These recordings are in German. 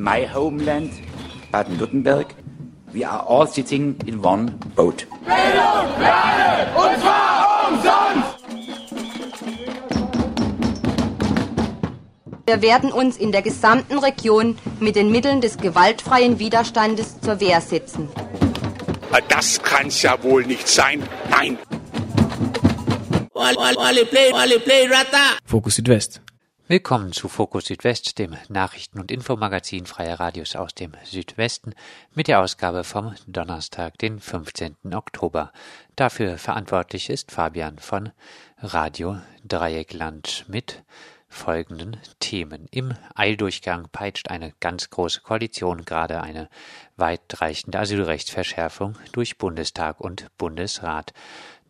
in my homeland, Baden-Württemberg, we are all sitting in one boat. Bildung, Lernen, und zwar umsonst! Wir werden uns in der gesamten Region mit den Mitteln des gewaltfreien Widerstandes zur Wehr setzen. Das kann's ja wohl nicht sein. Nein. Fokus Südwest. Willkommen zu Fokus Südwest, dem Nachrichten- und Infomagazin freier Radios aus dem Südwesten, mit der Ausgabe vom Donnerstag, den 15. Oktober. Dafür verantwortlich ist Fabian von Radio Dreieckland mit folgenden Themen. Im Eildurchgang peitscht eine ganz große Koalition gerade eine weitreichende Asylrechtsverschärfung durch Bundestag und Bundesrat.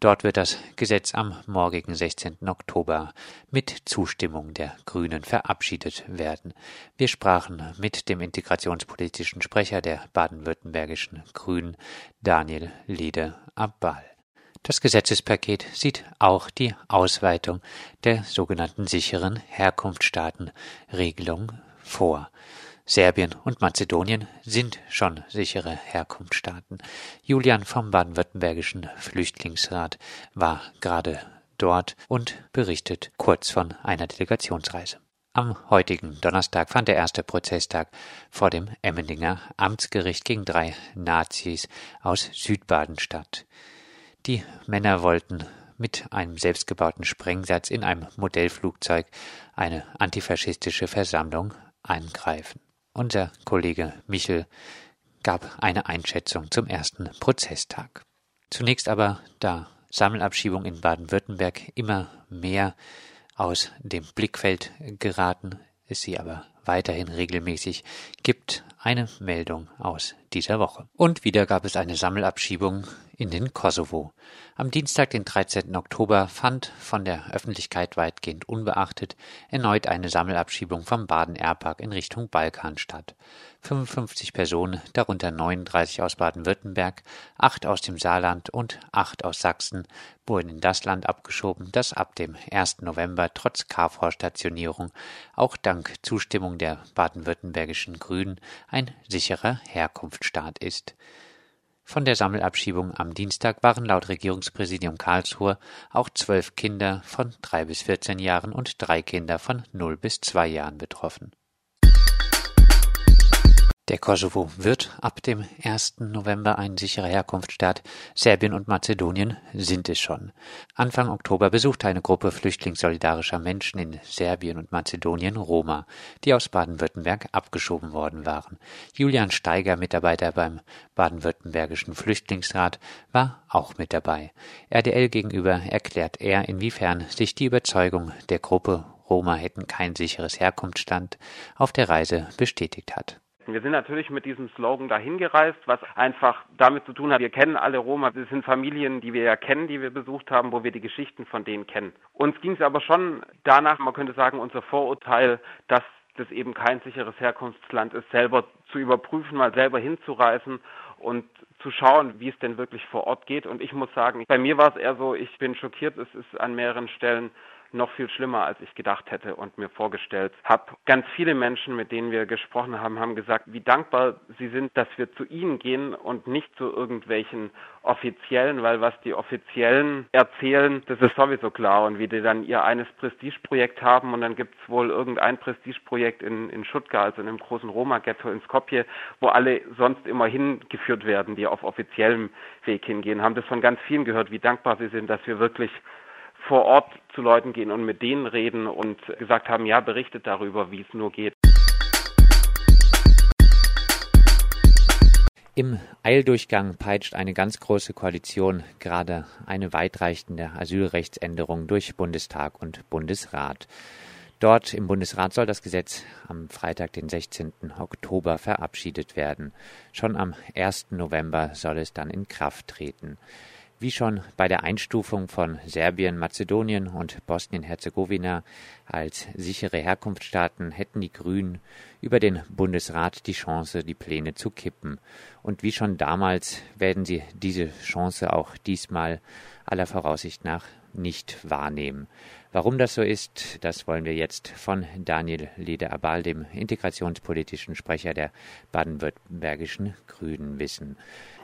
Dort wird das Gesetz am morgigen 16. Oktober mit Zustimmung der Grünen verabschiedet werden. Wir sprachen mit dem integrationspolitischen Sprecher der baden-württembergischen Grünen, Daniel Lede Abbal. Das Gesetzespaket sieht auch die Ausweitung der sogenannten sicheren Herkunftsstaatenregelung vor. Serbien und Mazedonien sind schon sichere Herkunftsstaaten. Julian vom baden-württembergischen Flüchtlingsrat war gerade dort und berichtet kurz von einer Delegationsreise. Am heutigen Donnerstag fand der erste Prozesstag vor dem Emmendinger Amtsgericht gegen drei Nazis aus Südbaden statt. Die Männer wollten mit einem selbstgebauten Sprengsatz in einem Modellflugzeug eine antifaschistische Versammlung angreifen. Unser Kollege Michel gab eine Einschätzung zum ersten Prozesstag. Zunächst aber, da Sammelabschiebung in Baden-Württemberg immer mehr aus dem Blickfeld geraten, ist sie aber weiterhin regelmäßig gibt, eine Meldung aus dieser Woche. Und wieder gab es eine Sammelabschiebung in den Kosovo. Am Dienstag, den 13. Oktober, fand von der Öffentlichkeit weitgehend unbeachtet erneut eine Sammelabschiebung vom Baden-Airpark in Richtung Balkan statt. 55 Personen, darunter 39 aus Baden-Württemberg, 8 aus dem Saarland und 8 aus Sachsen, wurden in das Land abgeschoben, das ab dem 1. November trotz KFOR-Stationierung auch dank Zustimmung der baden-württembergischen Grünen ein sicherer Herkunftsstaat ist. Von der Sammelabschiebung am Dienstag waren laut Regierungspräsidium Karlsruhe auch zwölf Kinder von drei bis vierzehn Jahren und drei Kinder von null bis zwei Jahren betroffen der Kosovo wird ab dem 1. November ein sicherer Herkunftsstaat. Serbien und Mazedonien sind es schon. Anfang Oktober besuchte eine Gruppe flüchtlingssolidarischer Menschen in Serbien und Mazedonien Roma, die aus Baden-Württemberg abgeschoben worden waren. Julian Steiger, Mitarbeiter beim baden-württembergischen Flüchtlingsrat, war auch mit dabei. RDL gegenüber erklärt er, inwiefern sich die Überzeugung der Gruppe Roma hätten kein sicheres Herkunftsland auf der Reise bestätigt hat. Wir sind natürlich mit diesem Slogan dahin gereist, was einfach damit zu tun hat, wir kennen alle Roma, das sind Familien, die wir ja kennen, die wir besucht haben, wo wir die Geschichten von denen kennen. Uns ging es aber schon danach, man könnte sagen, unser Vorurteil, dass das eben kein sicheres Herkunftsland ist, selber zu überprüfen, mal selber hinzureisen und zu schauen, wie es denn wirklich vor Ort geht. Und ich muss sagen, bei mir war es eher so, ich bin schockiert, es ist an mehreren Stellen noch viel schlimmer, als ich gedacht hätte und mir vorgestellt habe. Ganz viele Menschen, mit denen wir gesprochen haben, haben gesagt, wie dankbar sie sind, dass wir zu ihnen gehen und nicht zu irgendwelchen Offiziellen, weil was die Offiziellen erzählen, das ist sowieso klar und wie die dann ihr eines Prestigeprojekt haben und dann gibt es wohl irgendein Prestigeprojekt in, in Stuttgart, also in einem großen Roma-Ghetto in Skopje, wo alle sonst immer hingeführt werden, die auf offiziellem Weg hingehen, haben das von ganz vielen gehört, wie dankbar sie sind, dass wir wirklich vor Ort zu Leuten gehen und mit denen reden und gesagt haben, ja, berichtet darüber, wie es nur geht. Im Eildurchgang peitscht eine ganz große Koalition gerade eine weitreichende Asylrechtsänderung durch Bundestag und Bundesrat. Dort im Bundesrat soll das Gesetz am Freitag, den 16. Oktober, verabschiedet werden. Schon am 1. November soll es dann in Kraft treten. Wie schon bei der Einstufung von Serbien, Mazedonien und Bosnien-Herzegowina als sichere Herkunftsstaaten hätten die Grünen über den Bundesrat die Chance, die Pläne zu kippen. Und wie schon damals werden sie diese Chance auch diesmal aller Voraussicht nach nicht wahrnehmen. Warum das so ist, das wollen wir jetzt von Daniel Lede-Abal, dem integrationspolitischen Sprecher der baden-württembergischen Grünen, wissen.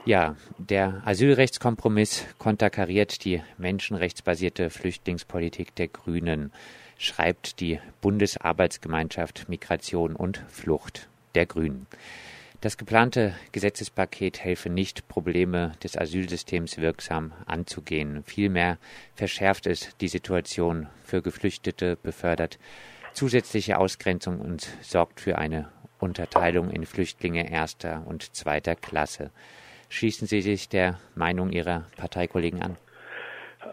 Ja, der Asylrechtskompromiss konterkariert die menschenrechtsbasierte Flüchtlingspolitik der Grünen, schreibt die Bundesarbeitsgemeinschaft Migration und Flucht der Grünen. Das geplante Gesetzespaket helfe nicht, Probleme des Asylsystems wirksam anzugehen. Vielmehr verschärft es die Situation für Geflüchtete, befördert zusätzliche Ausgrenzung und sorgt für eine Unterteilung in Flüchtlinge erster und zweiter Klasse. Schließen Sie sich der Meinung Ihrer Parteikollegen an?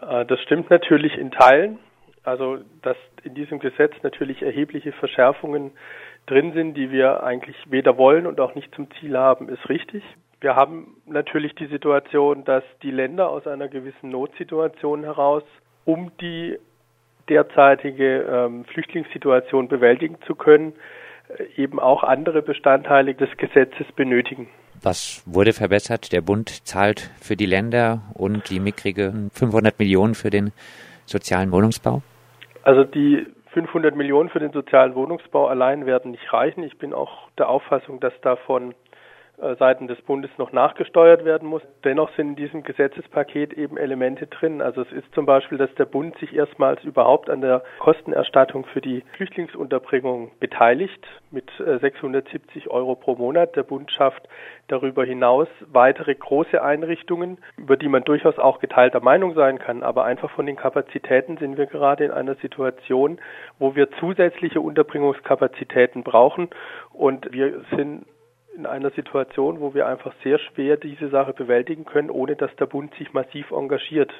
Äh, das stimmt natürlich in Teilen. Also, dass in diesem Gesetz natürlich erhebliche Verschärfungen drin sind, die wir eigentlich weder wollen und auch nicht zum Ziel haben, ist richtig. Wir haben natürlich die Situation, dass die Länder aus einer gewissen Notsituation heraus, um die derzeitige ähm, Flüchtlingssituation bewältigen zu können, äh, eben auch andere Bestandteile des Gesetzes benötigen. Was wurde verbessert? Der Bund zahlt für die Länder und die mickrige 500 Millionen für den sozialen Wohnungsbau? Also die 500 Millionen für den sozialen Wohnungsbau allein werden nicht reichen. Ich bin auch der Auffassung, dass davon Seiten des Bundes noch nachgesteuert werden muss. Dennoch sind in diesem Gesetzespaket eben Elemente drin. Also es ist zum Beispiel, dass der Bund sich erstmals überhaupt an der Kostenerstattung für die Flüchtlingsunterbringung beteiligt mit 670 äh, Euro pro Monat. Der Bund schafft darüber hinaus weitere große Einrichtungen, über die man durchaus auch geteilter Meinung sein kann. Aber einfach von den Kapazitäten sind wir gerade in einer Situation, wo wir zusätzliche Unterbringungskapazitäten brauchen. Und wir sind in einer Situation, wo wir einfach sehr schwer diese Sache bewältigen können, ohne dass der Bund sich massiv engagiert.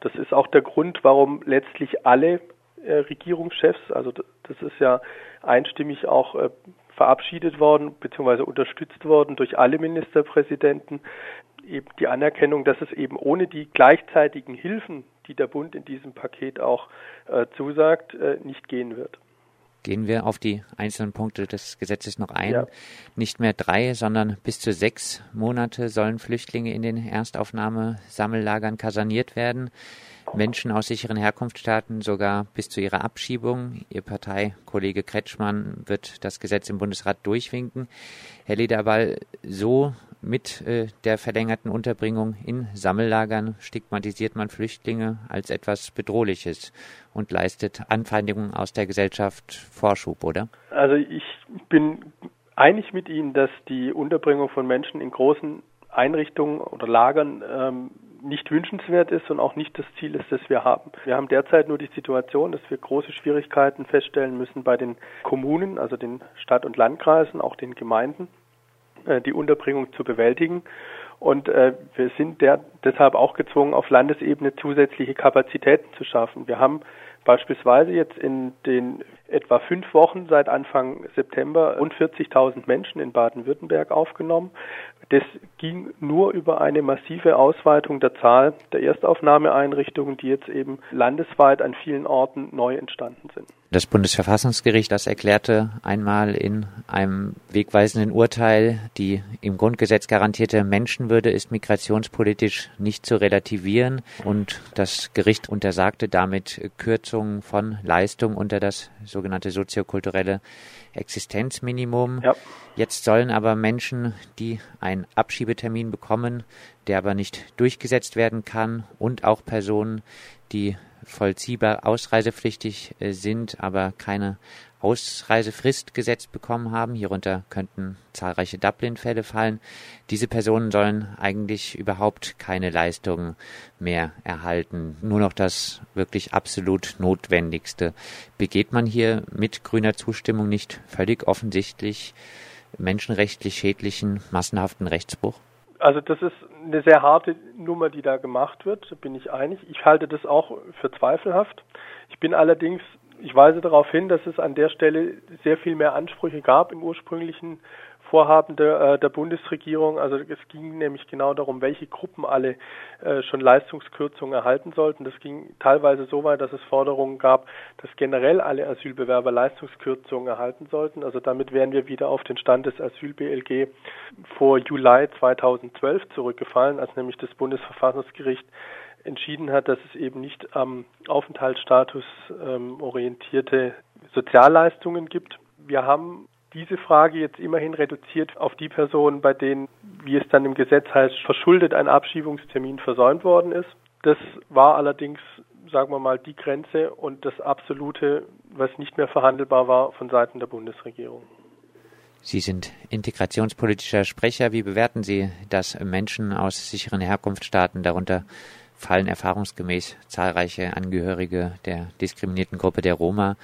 Das ist auch der Grund, warum letztlich alle äh, Regierungschefs, also das ist ja einstimmig auch äh, verabschiedet worden bzw. unterstützt worden durch alle Ministerpräsidenten, eben die Anerkennung, dass es eben ohne die gleichzeitigen Hilfen, die der Bund in diesem Paket auch äh, zusagt, nicht gehen wird gehen wir auf die einzelnen Punkte des Gesetzes noch ein. Ja. Nicht mehr drei, sondern bis zu sechs Monate sollen Flüchtlinge in den Erstaufnahmesammellagern kaserniert werden. Menschen aus sicheren Herkunftsstaaten sogar bis zu ihrer Abschiebung. Ihr Parteikollege Kretschmann wird das Gesetz im Bundesrat durchwinken. Herr Lederball, so mit äh, der verlängerten Unterbringung in Sammellagern stigmatisiert man Flüchtlinge als etwas Bedrohliches und leistet Anfeindungen aus der Gesellschaft Vorschub, oder? Also ich bin einig mit Ihnen, dass die Unterbringung von Menschen in großen Einrichtungen oder Lagern ähm, nicht wünschenswert ist und auch nicht das Ziel ist, das wir haben. Wir haben derzeit nur die Situation, dass wir große Schwierigkeiten feststellen müssen bei den Kommunen, also den Stadt- und Landkreisen, auch den Gemeinden die Unterbringung zu bewältigen. Und äh, wir sind der, deshalb auch gezwungen, auf Landesebene zusätzliche Kapazitäten zu schaffen. Wir haben beispielsweise jetzt in den etwa fünf Wochen seit Anfang September rund 40.000 Menschen in Baden-Württemberg aufgenommen. Das ging nur über eine massive Ausweitung der Zahl der Erstaufnahmeeinrichtungen, die jetzt eben landesweit an vielen Orten neu entstanden sind. Das Bundesverfassungsgericht, das erklärte einmal in einem wegweisenden Urteil, die im Grundgesetz garantierte Menschenwürde ist migrationspolitisch nicht zu relativieren und das Gericht untersagte damit Kürzungen von Leistungen unter das sogenannte soziokulturelle Existenzminimum. Ja. Jetzt sollen aber Menschen, die einen Abschiebetermin bekommen, der aber nicht durchgesetzt werden kann, und auch Personen, die vollziehbar ausreisepflichtig äh, sind, aber keine Ausreisefrist gesetzt bekommen haben. Hierunter könnten zahlreiche Dublin-Fälle fallen. Diese Personen sollen eigentlich überhaupt keine Leistungen mehr erhalten. Nur noch das wirklich absolut Notwendigste. Begeht man hier mit grüner Zustimmung nicht völlig offensichtlich menschenrechtlich schädlichen, massenhaften Rechtsbruch? Also das ist eine sehr harte Nummer, die da gemacht wird, bin ich einig. Ich halte das auch für zweifelhaft. Ich bin allerdings ich weise darauf hin, dass es an der Stelle sehr viel mehr Ansprüche gab im ursprünglichen Vorhaben der, äh, der Bundesregierung. Also es ging nämlich genau darum, welche Gruppen alle äh, schon Leistungskürzungen erhalten sollten. Das ging teilweise so weit, dass es Forderungen gab, dass generell alle Asylbewerber Leistungskürzungen erhalten sollten. Also damit wären wir wieder auf den Stand des Asyl-BLG vor Juli 2012 zurückgefallen, als nämlich das Bundesverfassungsgericht entschieden hat, dass es eben nicht am Aufenthaltsstatus ähm, orientierte Sozialleistungen gibt. Wir haben diese Frage jetzt immerhin reduziert auf die Personen, bei denen, wie es dann im Gesetz heißt, verschuldet ein Abschiebungstermin versäumt worden ist. Das war allerdings, sagen wir mal, die Grenze und das Absolute, was nicht mehr verhandelbar war von Seiten der Bundesregierung. Sie sind integrationspolitischer Sprecher. Wie bewerten Sie, dass Menschen aus sicheren Herkunftsstaaten, darunter fallen erfahrungsgemäß zahlreiche Angehörige der diskriminierten Gruppe der Roma,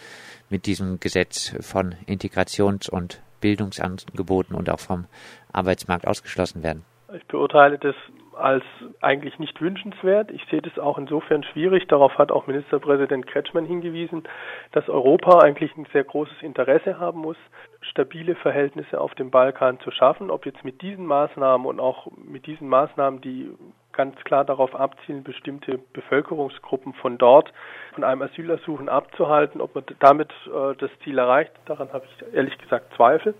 mit diesem Gesetz von Integrations- und Bildungsangeboten und auch vom Arbeitsmarkt ausgeschlossen werden? Ich beurteile das als eigentlich nicht wünschenswert. Ich sehe das auch insofern schwierig. Darauf hat auch Ministerpräsident Kretschmann hingewiesen, dass Europa eigentlich ein sehr großes Interesse haben muss, stabile Verhältnisse auf dem Balkan zu schaffen. Ob jetzt mit diesen Maßnahmen und auch mit diesen Maßnahmen, die ganz klar darauf abzielen, bestimmte Bevölkerungsgruppen von dort von einem Asylersuchen abzuhalten. Ob man damit äh, das Ziel erreicht, daran habe ich ehrlich gesagt Zweifel.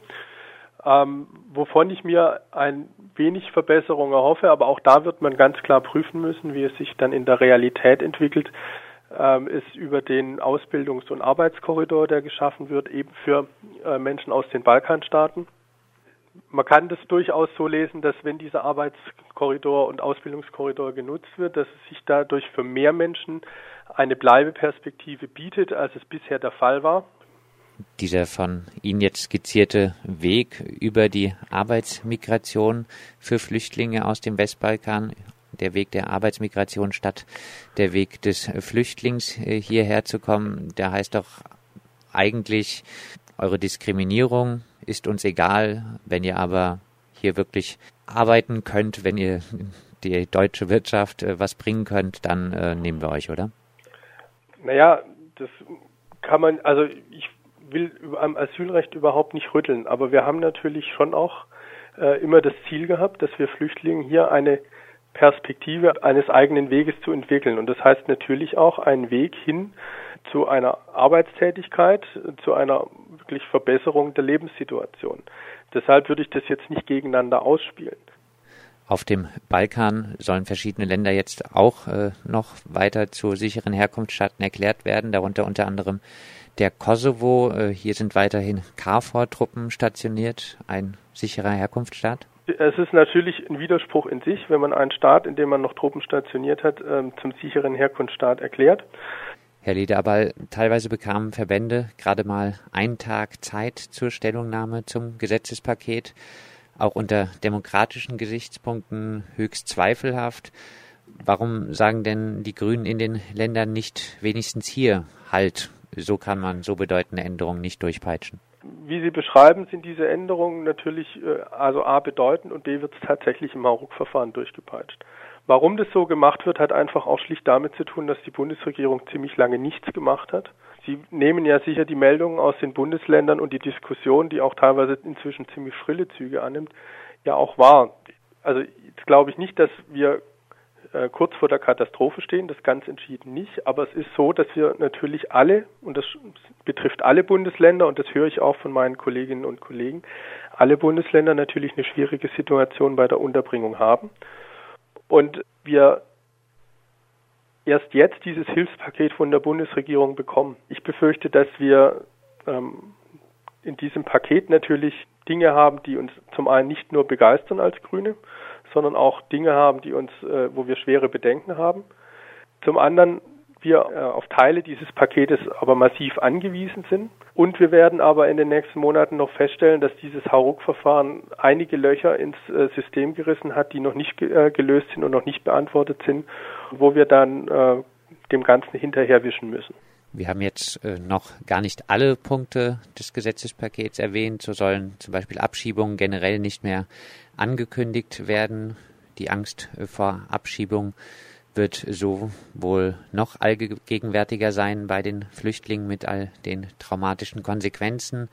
Ähm, wovon ich mir ein wenig Verbesserung erhoffe, aber auch da wird man ganz klar prüfen müssen, wie es sich dann in der Realität entwickelt, ähm, ist über den Ausbildungs- und Arbeitskorridor, der geschaffen wird, eben für äh, Menschen aus den Balkanstaaten. Man kann das durchaus so lesen, dass wenn dieser Arbeitskorridor und Ausbildungskorridor genutzt wird, dass es sich dadurch für mehr Menschen eine Bleibeperspektive bietet, als es bisher der Fall war dieser von Ihnen jetzt skizzierte Weg über die Arbeitsmigration für Flüchtlinge aus dem Westbalkan, der Weg der Arbeitsmigration statt der Weg des Flüchtlings äh, hierher zu kommen, der heißt doch eigentlich, eure Diskriminierung ist uns egal, wenn ihr aber hier wirklich arbeiten könnt, wenn ihr die deutsche Wirtschaft äh, was bringen könnt, dann äh, nehmen wir euch, oder? Naja, das kann man, also ich will am Asylrecht überhaupt nicht rütteln, aber wir haben natürlich schon auch äh, immer das Ziel gehabt, dass wir Flüchtlingen hier eine Perspektive eines eigenen Weges zu entwickeln. Und das heißt natürlich auch einen Weg hin zu einer Arbeitstätigkeit, zu einer wirklich Verbesserung der Lebenssituation. Deshalb würde ich das jetzt nicht gegeneinander ausspielen. Auf dem Balkan sollen verschiedene Länder jetzt auch äh, noch weiter zu sicheren Herkunftsstaaten erklärt werden, darunter unter anderem der Kosovo. Äh, hier sind weiterhin KFOR-Truppen stationiert, ein sicherer Herkunftsstaat. Es ist natürlich ein Widerspruch in sich, wenn man einen Staat, in dem man noch Truppen stationiert hat, ähm, zum sicheren Herkunftsstaat erklärt. Herr Lederaball, teilweise bekamen Verbände gerade mal einen Tag Zeit zur Stellungnahme zum Gesetzespaket, auch unter demokratischen Gesichtspunkten höchst zweifelhaft. Warum sagen denn die Grünen in den Ländern nicht wenigstens hier Halt so kann man so bedeutende Änderungen nicht durchpeitschen. Wie Sie beschreiben, sind diese Änderungen natürlich äh, also A bedeutend und B wird es tatsächlich im Hauruck-Verfahren durchgepeitscht. Warum das so gemacht wird, hat einfach auch schlicht damit zu tun, dass die Bundesregierung ziemlich lange nichts gemacht hat. Sie nehmen ja sicher die Meldungen aus den Bundesländern und die Diskussion, die auch teilweise inzwischen ziemlich schrille Züge annimmt, ja auch wahr. Also jetzt glaube ich nicht, dass wir äh, kurz vor der Katastrophe stehen, das ganz entschieden nicht. Aber es ist so, dass wir natürlich alle, und das betrifft alle Bundesländer, und das höre ich auch von meinen Kolleginnen und Kollegen, alle Bundesländer natürlich eine schwierige Situation bei der Unterbringung haben. Und wir erst jetzt dieses Hilfspaket von der Bundesregierung bekommen. Ich befürchte, dass wir ähm, in diesem Paket natürlich Dinge haben, die uns zum einen nicht nur begeistern als Grüne, sondern auch Dinge haben, die uns, äh, wo wir schwere Bedenken haben. Zum anderen wir äh, auf Teile dieses Paketes aber massiv angewiesen sind. Und wir werden aber in den nächsten Monaten noch feststellen, dass dieses Hauruck-Verfahren einige Löcher ins äh, System gerissen hat, die noch nicht äh, gelöst sind und noch nicht beantwortet sind, wo wir dann dem Ganzen hinterherwischen müssen. Wir haben jetzt noch gar nicht alle Punkte des Gesetzespakets erwähnt. So sollen zum Beispiel Abschiebungen generell nicht mehr angekündigt werden. Die Angst vor Abschiebung wird so wohl noch allgegenwärtiger sein bei den Flüchtlingen mit all den traumatischen Konsequenzen.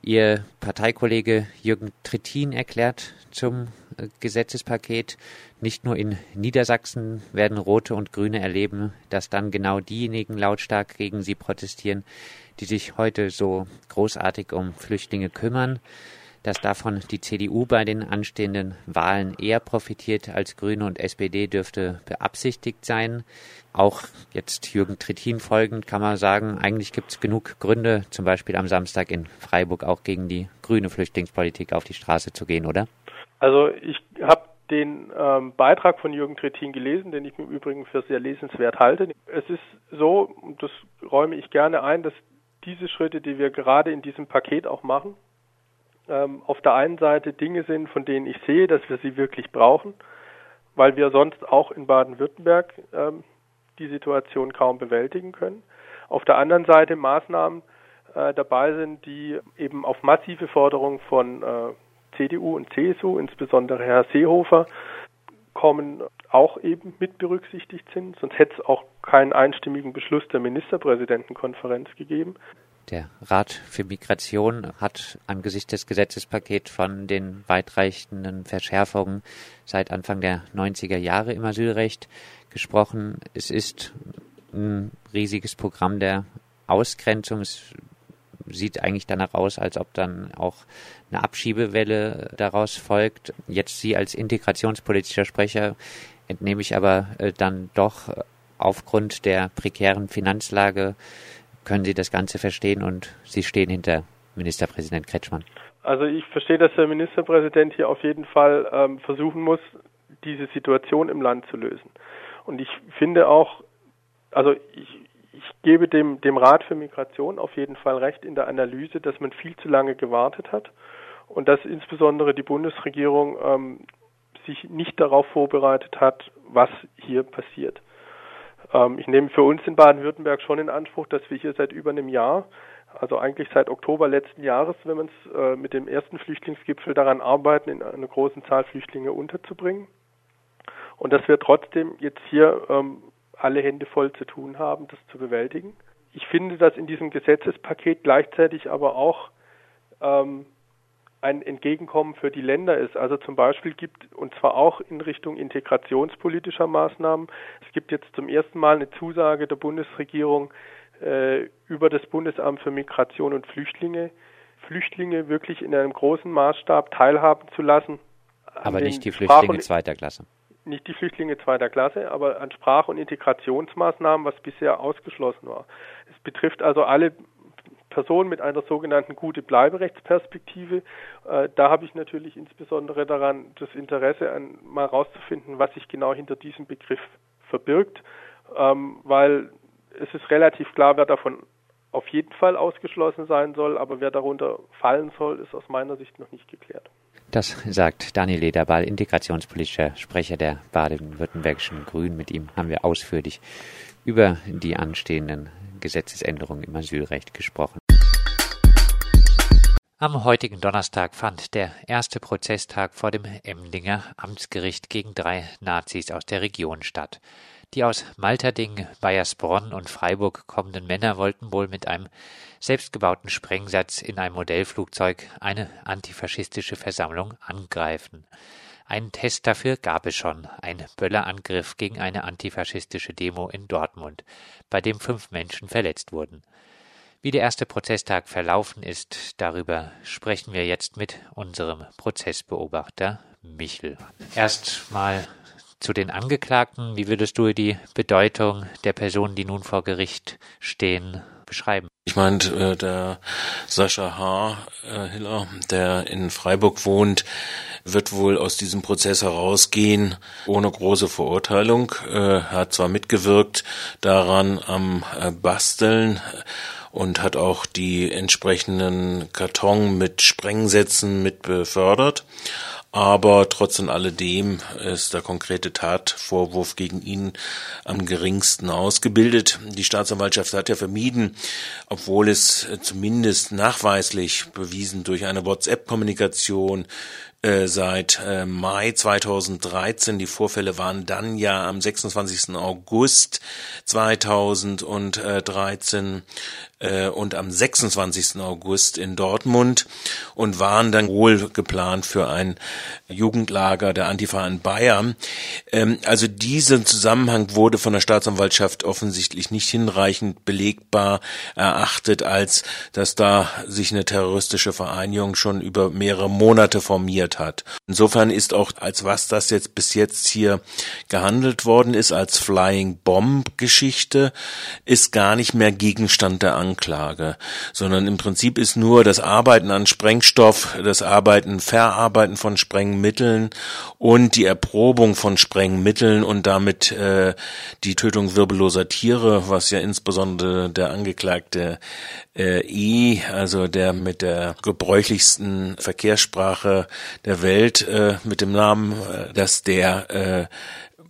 Ihr Parteikollege Jürgen Trittin erklärt zum äh, Gesetzespaket, nicht nur in Niedersachsen werden Rote und Grüne erleben, dass dann genau diejenigen lautstark gegen sie protestieren, die sich heute so großartig um Flüchtlinge kümmern. Dass davon die CDU bei den anstehenden Wahlen eher profitiert als Grüne und SPD dürfte beabsichtigt sein. Auch jetzt Jürgen Trittin folgend kann man sagen, eigentlich gibt es genug Gründe, zum Beispiel am Samstag in Freiburg auch gegen die grüne Flüchtlingspolitik auf die Straße zu gehen, oder? Also ich habe den ähm, Beitrag von Jürgen Trittin gelesen, den ich im Übrigen für sehr lesenswert halte. Es ist so, und das räume ich gerne ein, dass diese Schritte, die wir gerade in diesem Paket auch machen, ähm, auf der einen Seite Dinge sind, von denen ich sehe, dass wir sie wirklich brauchen, weil wir sonst auch in Baden-Württemberg ähm, die Situation kaum bewältigen können. Auf der anderen Seite Maßnahmen äh, dabei sind, die eben auf massive Forderungen von äh, CDU und CSU, insbesondere Herr Seehofer, kommen, auch eben mit berücksichtigt sind. Sonst hätte es auch keinen einstimmigen Beschluss der Ministerpräsidentenkonferenz gegeben. Der Rat für Migration hat angesichts des Gesetzespakets von den weitreichenden Verschärfungen seit Anfang der 90er Jahre im Asylrecht gesprochen. Es ist ein riesiges Programm der Ausgrenzung. Es sieht eigentlich danach aus, als ob dann auch eine Abschiebewelle daraus folgt. Jetzt Sie als integrationspolitischer Sprecher entnehme ich aber äh, dann doch aufgrund der prekären Finanzlage können Sie das Ganze verstehen und Sie stehen hinter Ministerpräsident Kretschmann. Also ich verstehe, dass der Ministerpräsident hier auf jeden Fall ähm, versuchen muss, diese Situation im Land zu lösen. Und ich finde auch, also ich, ich gebe dem, dem Rat für Migration auf jeden Fall recht in der Analyse, dass man viel zu lange gewartet hat und dass insbesondere die Bundesregierung ähm, sich nicht darauf vorbereitet hat, was hier passiert. Ähm, ich nehme für uns in Baden-Württemberg schon in Anspruch, dass wir hier seit über einem Jahr, also eigentlich seit Oktober letzten Jahres, wenn man es äh, mit dem ersten Flüchtlingsgipfel daran arbeiten, in eine große Zahl Flüchtlinge unterzubringen. Und dass wir trotzdem jetzt hier ähm, alle Hände voll zu tun haben, das zu bewältigen. Ich finde, dass in diesem Gesetzespaket gleichzeitig aber auch ähm, ein Entgegenkommen für die Länder ist. Also zum Beispiel gibt, und zwar auch in Richtung integrationspolitischer Maßnahmen, es gibt jetzt zum ersten Mal eine Zusage der Bundesregierung äh, über das Bundesamt für Migration und Flüchtlinge, Flüchtlinge wirklich in einem großen Maßstab teilhaben zu lassen. Aber nicht die Flüchtlinge zweiter Klasse. Nicht die Flüchtlinge zweiter Klasse, aber an Sprach- und Integrationsmaßnahmen, was bisher ausgeschlossen war. Es betrifft also alle Person mit einer sogenannten gute Bleiberechtsperspektive. Äh, da habe ich natürlich insbesondere daran das Interesse, an, mal herauszufinden, was sich genau hinter diesem Begriff verbirgt, ähm, weil es ist relativ klar, wer davon auf jeden Fall ausgeschlossen sein soll, aber wer darunter fallen soll, ist aus meiner Sicht noch nicht geklärt. Das sagt Daniel Lederball, integrationspolitischer Sprecher der baden-württembergischen Grünen. Mit ihm haben wir ausführlich über die anstehenden Gesetzesänderungen im Asylrecht gesprochen. Am heutigen Donnerstag fand der erste Prozesstag vor dem Emdinger Amtsgericht gegen drei Nazis aus der Region statt. Die aus Malterding, Bayersbronn und Freiburg kommenden Männer wollten wohl mit einem selbstgebauten Sprengsatz in einem Modellflugzeug eine antifaschistische Versammlung angreifen. Einen Test dafür gab es schon, ein Böllerangriff gegen eine antifaschistische Demo in Dortmund, bei dem fünf Menschen verletzt wurden. Wie der erste Prozesstag verlaufen ist, darüber sprechen wir jetzt mit unserem Prozessbeobachter Michel. Erstmal zu den Angeklagten. Wie würdest du die Bedeutung der Personen, die nun vor Gericht stehen, beschreiben? Ich meine, äh, der Sascha H. Hiller, der in Freiburg wohnt, wird wohl aus diesem Prozess herausgehen ohne große Verurteilung. Er hat zwar mitgewirkt daran am äh, Basteln, und hat auch die entsprechenden Karton mit Sprengsätzen mit befördert. Aber trotz und alledem ist der konkrete Tatvorwurf gegen ihn am geringsten ausgebildet. Die Staatsanwaltschaft hat ja vermieden, obwohl es zumindest nachweislich bewiesen durch eine WhatsApp-Kommunikation äh, seit äh, Mai 2013. Die Vorfälle waren dann ja am 26. August 2013 äh, und am 26. August in Dortmund und waren dann wohl geplant für ein Jugendlager der Antifa in Bayern. Ähm, also dieser Zusammenhang wurde von der Staatsanwaltschaft offensichtlich nicht hinreichend belegbar erachtet, als dass da sich eine terroristische Vereinigung schon über mehrere Monate formiert hat. Insofern ist auch, als was das jetzt bis jetzt hier gehandelt worden ist, als Flying Bomb Geschichte, ist gar nicht mehr Gegenstand der Anklage, sondern im Prinzip ist nur das Arbeiten an Sprengstoff, das Arbeiten, Verarbeiten von Sprengmitteln und die Erprobung von Sprengmitteln und damit äh, die Tötung wirbelloser Tiere, was ja insbesondere der Angeklagte äh, E, also der mit der gebräuchlichsten Verkehrssprache der Welt, äh, mit dem Namen, äh, dass der äh,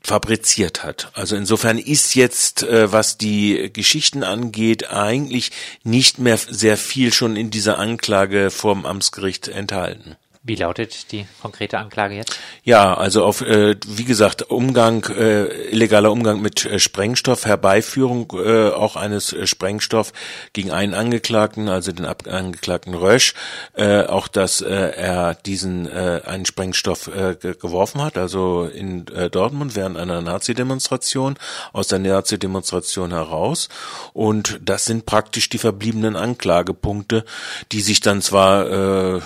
fabriziert hat. Also insofern ist jetzt, äh, was die Geschichten angeht, eigentlich nicht mehr sehr viel schon in dieser Anklage vorm Amtsgericht enthalten. Wie lautet die konkrete Anklage jetzt? Ja, also auf, äh, wie gesagt, Umgang, äh, illegaler Umgang mit äh, Sprengstoff, Herbeiführung äh, auch eines äh, Sprengstoff gegen einen Angeklagten, also den Ab Angeklagten Rösch, äh, auch dass äh, er diesen äh, einen Sprengstoff äh, geworfen hat, also in äh, Dortmund während einer Nazi-Demonstration, aus der Nazi-Demonstration heraus. Und das sind praktisch die verbliebenen Anklagepunkte, die sich dann zwar äh,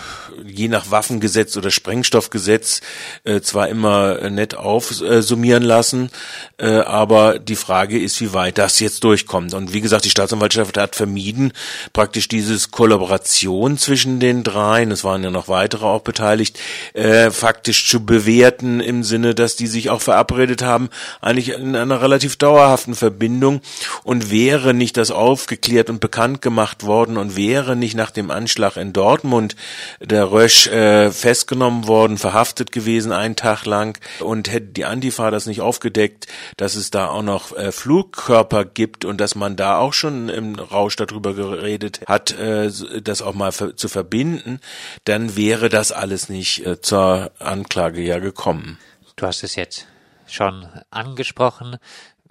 je nach Waffe Waffengesetz oder Sprengstoffgesetz äh, zwar immer äh, nett aufsummieren lassen, äh, aber die Frage ist, wie weit das jetzt durchkommt. Und wie gesagt, die Staatsanwaltschaft hat vermieden, praktisch dieses Kollaboration zwischen den dreien, es waren ja noch weitere auch beteiligt, äh, faktisch zu bewerten im Sinne, dass die sich auch verabredet haben, eigentlich in einer relativ dauerhaften Verbindung und wäre nicht das aufgeklärt und bekannt gemacht worden und wäre nicht nach dem Anschlag in Dortmund der Rösch äh, festgenommen worden, verhaftet gewesen einen Tag lang und hätte die Antifa das nicht aufgedeckt, dass es da auch noch äh, Flugkörper gibt und dass man da auch schon im Rausch darüber geredet hat, äh, das auch mal zu verbinden, dann wäre das alles nicht äh, zur Anklage ja gekommen. Du hast es jetzt schon angesprochen.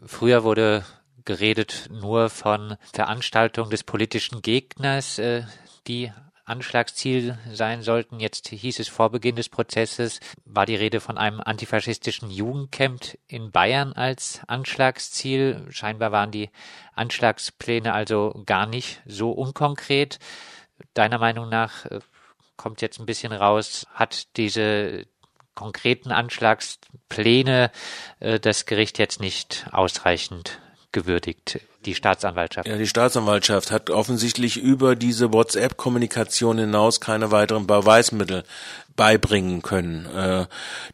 Früher wurde geredet nur von Veranstaltung des politischen Gegners, äh, die Anschlagsziel sein sollten. Jetzt hieß es vor Beginn des Prozesses, war die Rede von einem antifaschistischen Jugendcamp in Bayern als Anschlagsziel. Scheinbar waren die Anschlagspläne also gar nicht so unkonkret. Deiner Meinung nach äh, kommt jetzt ein bisschen raus, hat diese konkreten Anschlagspläne äh, das Gericht jetzt nicht ausreichend gewürdigt die Staatsanwaltschaft. Ja, die Staatsanwaltschaft hat offensichtlich über diese WhatsApp-Kommunikation hinaus keine weiteren Beweismittel beibringen können. Äh,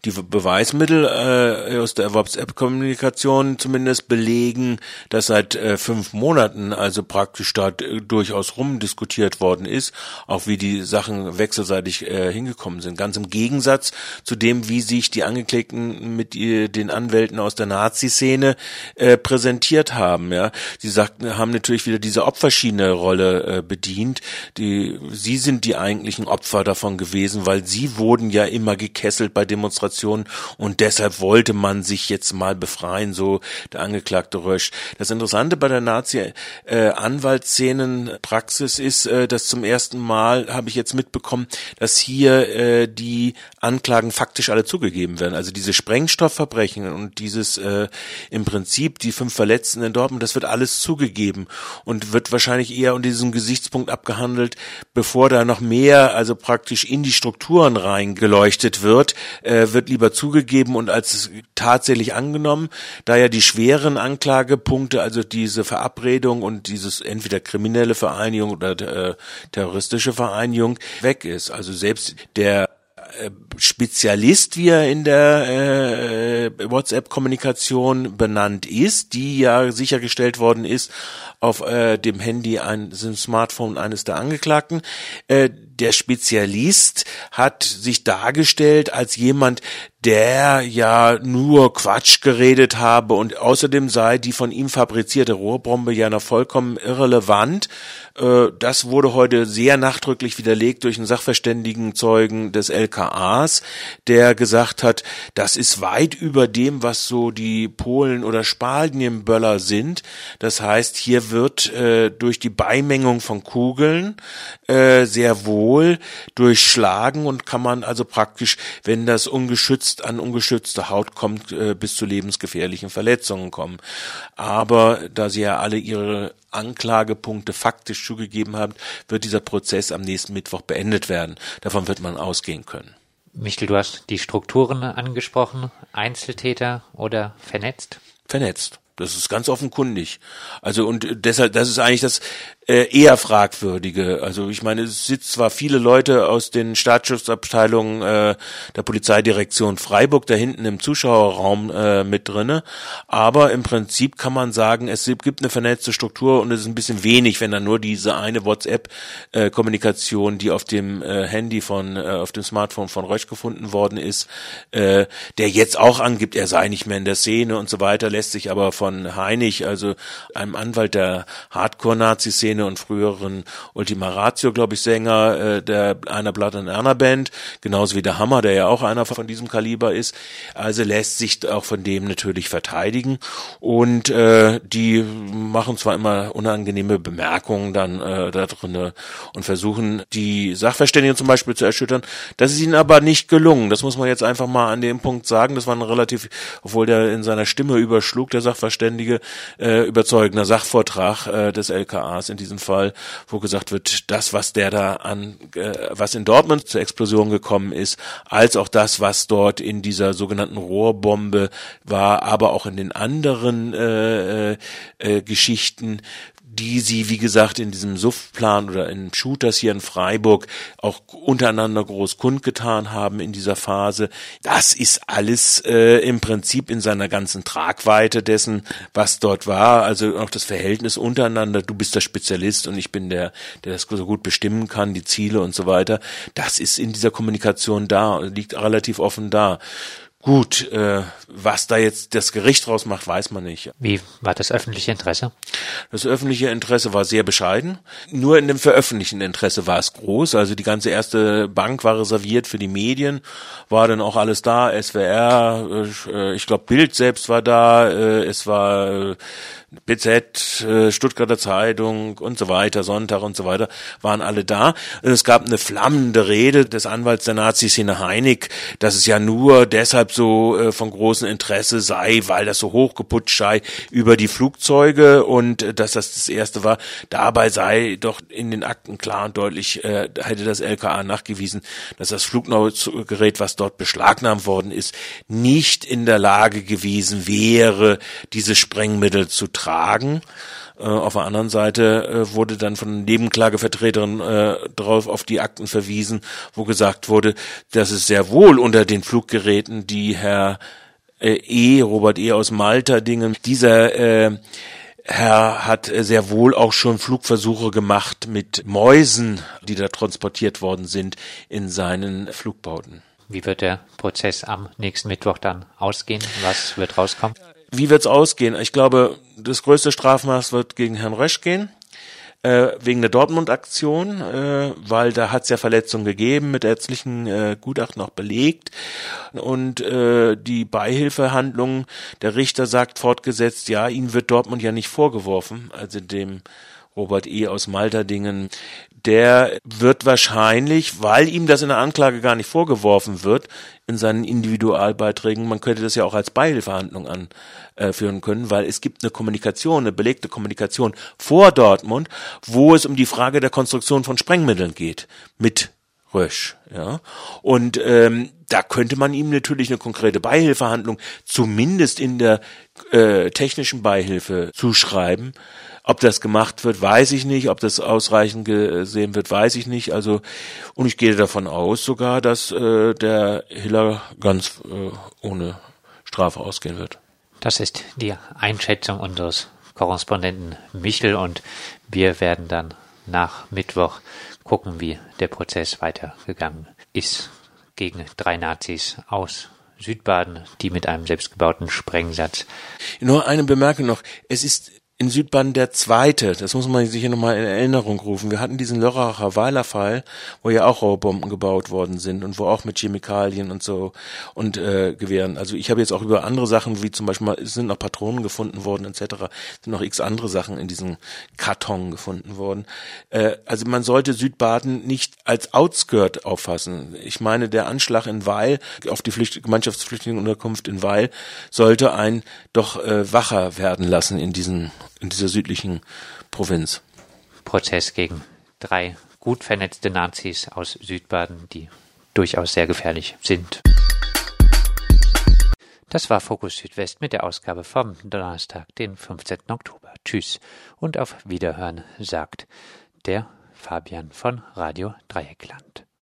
die Beweismittel äh, aus der WhatsApp-Kommunikation zumindest belegen, dass seit äh, fünf Monaten also praktisch da äh, durchaus rumdiskutiert worden ist, auch wie die Sachen wechselseitig äh, hingekommen sind. Ganz im Gegensatz zu dem, wie sich die Angeklagten mit äh, den Anwälten aus der Nazi-Szene präsentiert haben. Ja, sie sagten, haben natürlich wieder diese Opferschiene Rolle äh, bedient. Die, sie sind die eigentlichen Opfer davon gewesen, weil sie wurden ja immer gekesselt bei Demonstrationen und deshalb wollte man sich jetzt mal befreien, so der Angeklagte Rösch. Das Interessante bei der Nazi-Anwaltsszenenpraxis ist, äh, dass zum ersten Mal habe ich jetzt mitbekommen, dass hier äh, die Anklagen faktisch alle zugegeben werden. Also diese Sprengstoffverbrechen und dieses äh, im Prinzip die fünf Verletzten in Dortmund, das wird alles zugegeben und wird wahrscheinlich eher unter diesem Gesichtspunkt abgehandelt, bevor da noch mehr, also praktisch in die Strukturen reingeleuchtet wird, äh, wird lieber zugegeben und als tatsächlich angenommen, da ja die schweren Anklagepunkte, also diese Verabredung und dieses entweder kriminelle Vereinigung oder äh, terroristische Vereinigung weg ist. Also selbst der Spezialist, wie er in der äh, WhatsApp-Kommunikation benannt ist, die ja sichergestellt worden ist auf äh, dem Handy, ein, dem Smartphone eines der Angeklagten, äh, der Spezialist hat sich dargestellt als jemand, der ja nur Quatsch geredet habe und außerdem sei die von ihm fabrizierte Rohrbombe ja noch vollkommen irrelevant. Äh, das wurde heute sehr nachdrücklich widerlegt durch einen Sachverständigenzeugen des LKAs, der gesagt hat, das ist weit über dem, was so die Polen oder Spanienböller sind. Das heißt, hier wird äh, durch die Beimengung von Kugeln äh, sehr wohl durchschlagen und kann man also praktisch, wenn das ungeschützt ungeschützt an ungeschützte Haut kommt, äh, bis zu lebensgefährlichen Verletzungen kommen. Aber da sie ja alle ihre Anklagepunkte faktisch zugegeben haben, wird dieser Prozess am nächsten Mittwoch beendet werden. Davon wird man ausgehen können. Michel, du hast die Strukturen angesprochen. Einzeltäter oder vernetzt? Vernetzt. Das ist ganz offenkundig. Also und deshalb, das ist eigentlich das äh, eher fragwürdige. Also ich meine, es sitzen zwar viele Leute aus den Staatsschutzabteilungen äh, der Polizeidirektion Freiburg da hinten im Zuschauerraum äh, mit drinne, aber im Prinzip kann man sagen, es gibt eine vernetzte Struktur und es ist ein bisschen wenig, wenn dann nur diese eine WhatsApp-Kommunikation, äh, die auf dem äh, Handy von, äh, auf dem Smartphone von Rösch gefunden worden ist, äh, der jetzt auch angibt, er sei nicht mehr in der Szene und so weiter, lässt sich aber von Heinig, also einem Anwalt der Hardcore-Nazi-Szene und früheren Ultima Ratio, glaube ich, Sänger äh, der einer Blood and Erna Band, genauso wie der Hammer, der ja auch einer von diesem Kaliber ist. Also lässt sich auch von dem natürlich verteidigen und äh, die machen zwar immer unangenehme Bemerkungen dann äh, da drinne und versuchen die Sachverständigen zum Beispiel zu erschüttern. Das ist ihnen aber nicht gelungen. Das muss man jetzt einfach mal an dem Punkt sagen. Das war ein relativ, obwohl der in seiner Stimme überschlug, der Sachverständige äh, überzeugender Sachvortrag äh, des LKAs in diesem Fall, wo gesagt wird, das, was der da an, äh, was in Dortmund zur Explosion gekommen ist, als auch das, was dort in dieser sogenannten Rohrbombe war, aber auch in den anderen äh, äh, Geschichten, die sie, wie gesagt, in diesem Suftplan oder in Shooters hier in Freiburg auch untereinander groß kundgetan haben in dieser Phase. Das ist alles äh, im Prinzip in seiner ganzen Tragweite dessen, was dort war. Also auch das Verhältnis untereinander. Du bist der Spezialist und ich bin der, der das so gut bestimmen kann, die Ziele und so weiter. Das ist in dieser Kommunikation da, liegt relativ offen da. Gut, äh, was da jetzt das Gericht draus macht, weiß man nicht. Wie war das öffentliche Interesse? Das öffentliche Interesse war sehr bescheiden. Nur in dem veröffentlichten Interesse war es groß. Also die ganze erste Bank war reserviert für die Medien, war dann auch alles da. SWR, äh, ich glaube Bild selbst war da. Äh, es war äh, BZ, äh, Stuttgarter Zeitung und so weiter, Sonntag und so weiter, waren alle da. Es gab eine flammende Rede des Anwalts der Nazi-Szene Heinig, dass es ja nur deshalb so äh, von großem Interesse sei, weil das so hochgeputscht sei über die Flugzeuge und äh, dass das das erste war. Dabei sei doch in den Akten klar und deutlich, hätte das LKA nachgewiesen, dass das Fluggerät, was dort beschlagnahmt worden ist, nicht in der Lage gewesen wäre, diese Sprengmittel zu tragen. Äh, auf der anderen Seite äh, wurde dann von Nebenklagevertreterin äh, drauf auf die Akten verwiesen, wo gesagt wurde, dass es sehr wohl unter den Fluggeräten, die Herr äh, E, Robert E aus Malta Dingen, dieser äh, Herr hat sehr wohl auch schon Flugversuche gemacht mit Mäusen, die da transportiert worden sind in seinen Flugbauten. Wie wird der Prozess am nächsten Mittwoch dann ausgehen? Was wird rauskommen? Wie wird's ausgehen? Ich glaube, das größte Strafmaß wird gegen Herrn Rösch gehen. Äh, wegen der Dortmund-Aktion, äh, weil da hat es ja Verletzungen gegeben, mit ärztlichen äh, Gutachten auch belegt. Und äh, die Beihilfehandlung, der Richter sagt fortgesetzt, ja, ihnen wird Dortmund ja nicht vorgeworfen, also dem Robert E. aus Malterdingen, der wird wahrscheinlich, weil ihm das in der Anklage gar nicht vorgeworfen wird, in seinen Individualbeiträgen, man könnte das ja auch als Beihilfehandlung anführen können, weil es gibt eine Kommunikation, eine belegte Kommunikation vor Dortmund, wo es um die Frage der Konstruktion von Sprengmitteln geht, mit Rösch, ja. Und ähm, da könnte man ihm natürlich eine konkrete Beihilfehandlung zumindest in der äh, technischen Beihilfe zuschreiben. Ob das gemacht wird, weiß ich nicht. Ob das ausreichend gesehen wird, weiß ich nicht. Also und ich gehe davon aus sogar, dass äh, der Hiller ganz äh, ohne Strafe ausgehen wird. Das ist die Einschätzung unseres Korrespondenten Michel und wir werden dann nach Mittwoch gucken, wie der Prozess weitergegangen ist gegen drei Nazis aus Südbaden, die mit einem selbstgebauten Sprengsatz. Nur eine Bemerkung noch. Es ist in Südbaden der zweite, das muss man sich hier nochmal in Erinnerung rufen. Wir hatten diesen Lörracher Weiler-Fall, wo ja auch Rohrbomben gebaut worden sind und wo auch mit Chemikalien und so und äh, Gewehren. Also ich habe jetzt auch über andere Sachen, wie zum Beispiel es sind noch Patronen gefunden worden etc., sind noch x andere Sachen in diesem Karton gefunden worden. Äh, also man sollte Südbaden nicht als Outskirt auffassen. Ich meine, der Anschlag in Weil auf die Flücht Gemeinschaftsflüchtlingenunterkunft in Weil sollte ein doch äh, wacher werden lassen in diesen in dieser südlichen Provinz. Prozess gegen drei gut vernetzte Nazis aus Südbaden, die durchaus sehr gefährlich sind. Das war Fokus Südwest mit der Ausgabe vom Donnerstag, den 15. Oktober. Tschüss und auf Wiederhören, sagt der Fabian von Radio Dreieckland.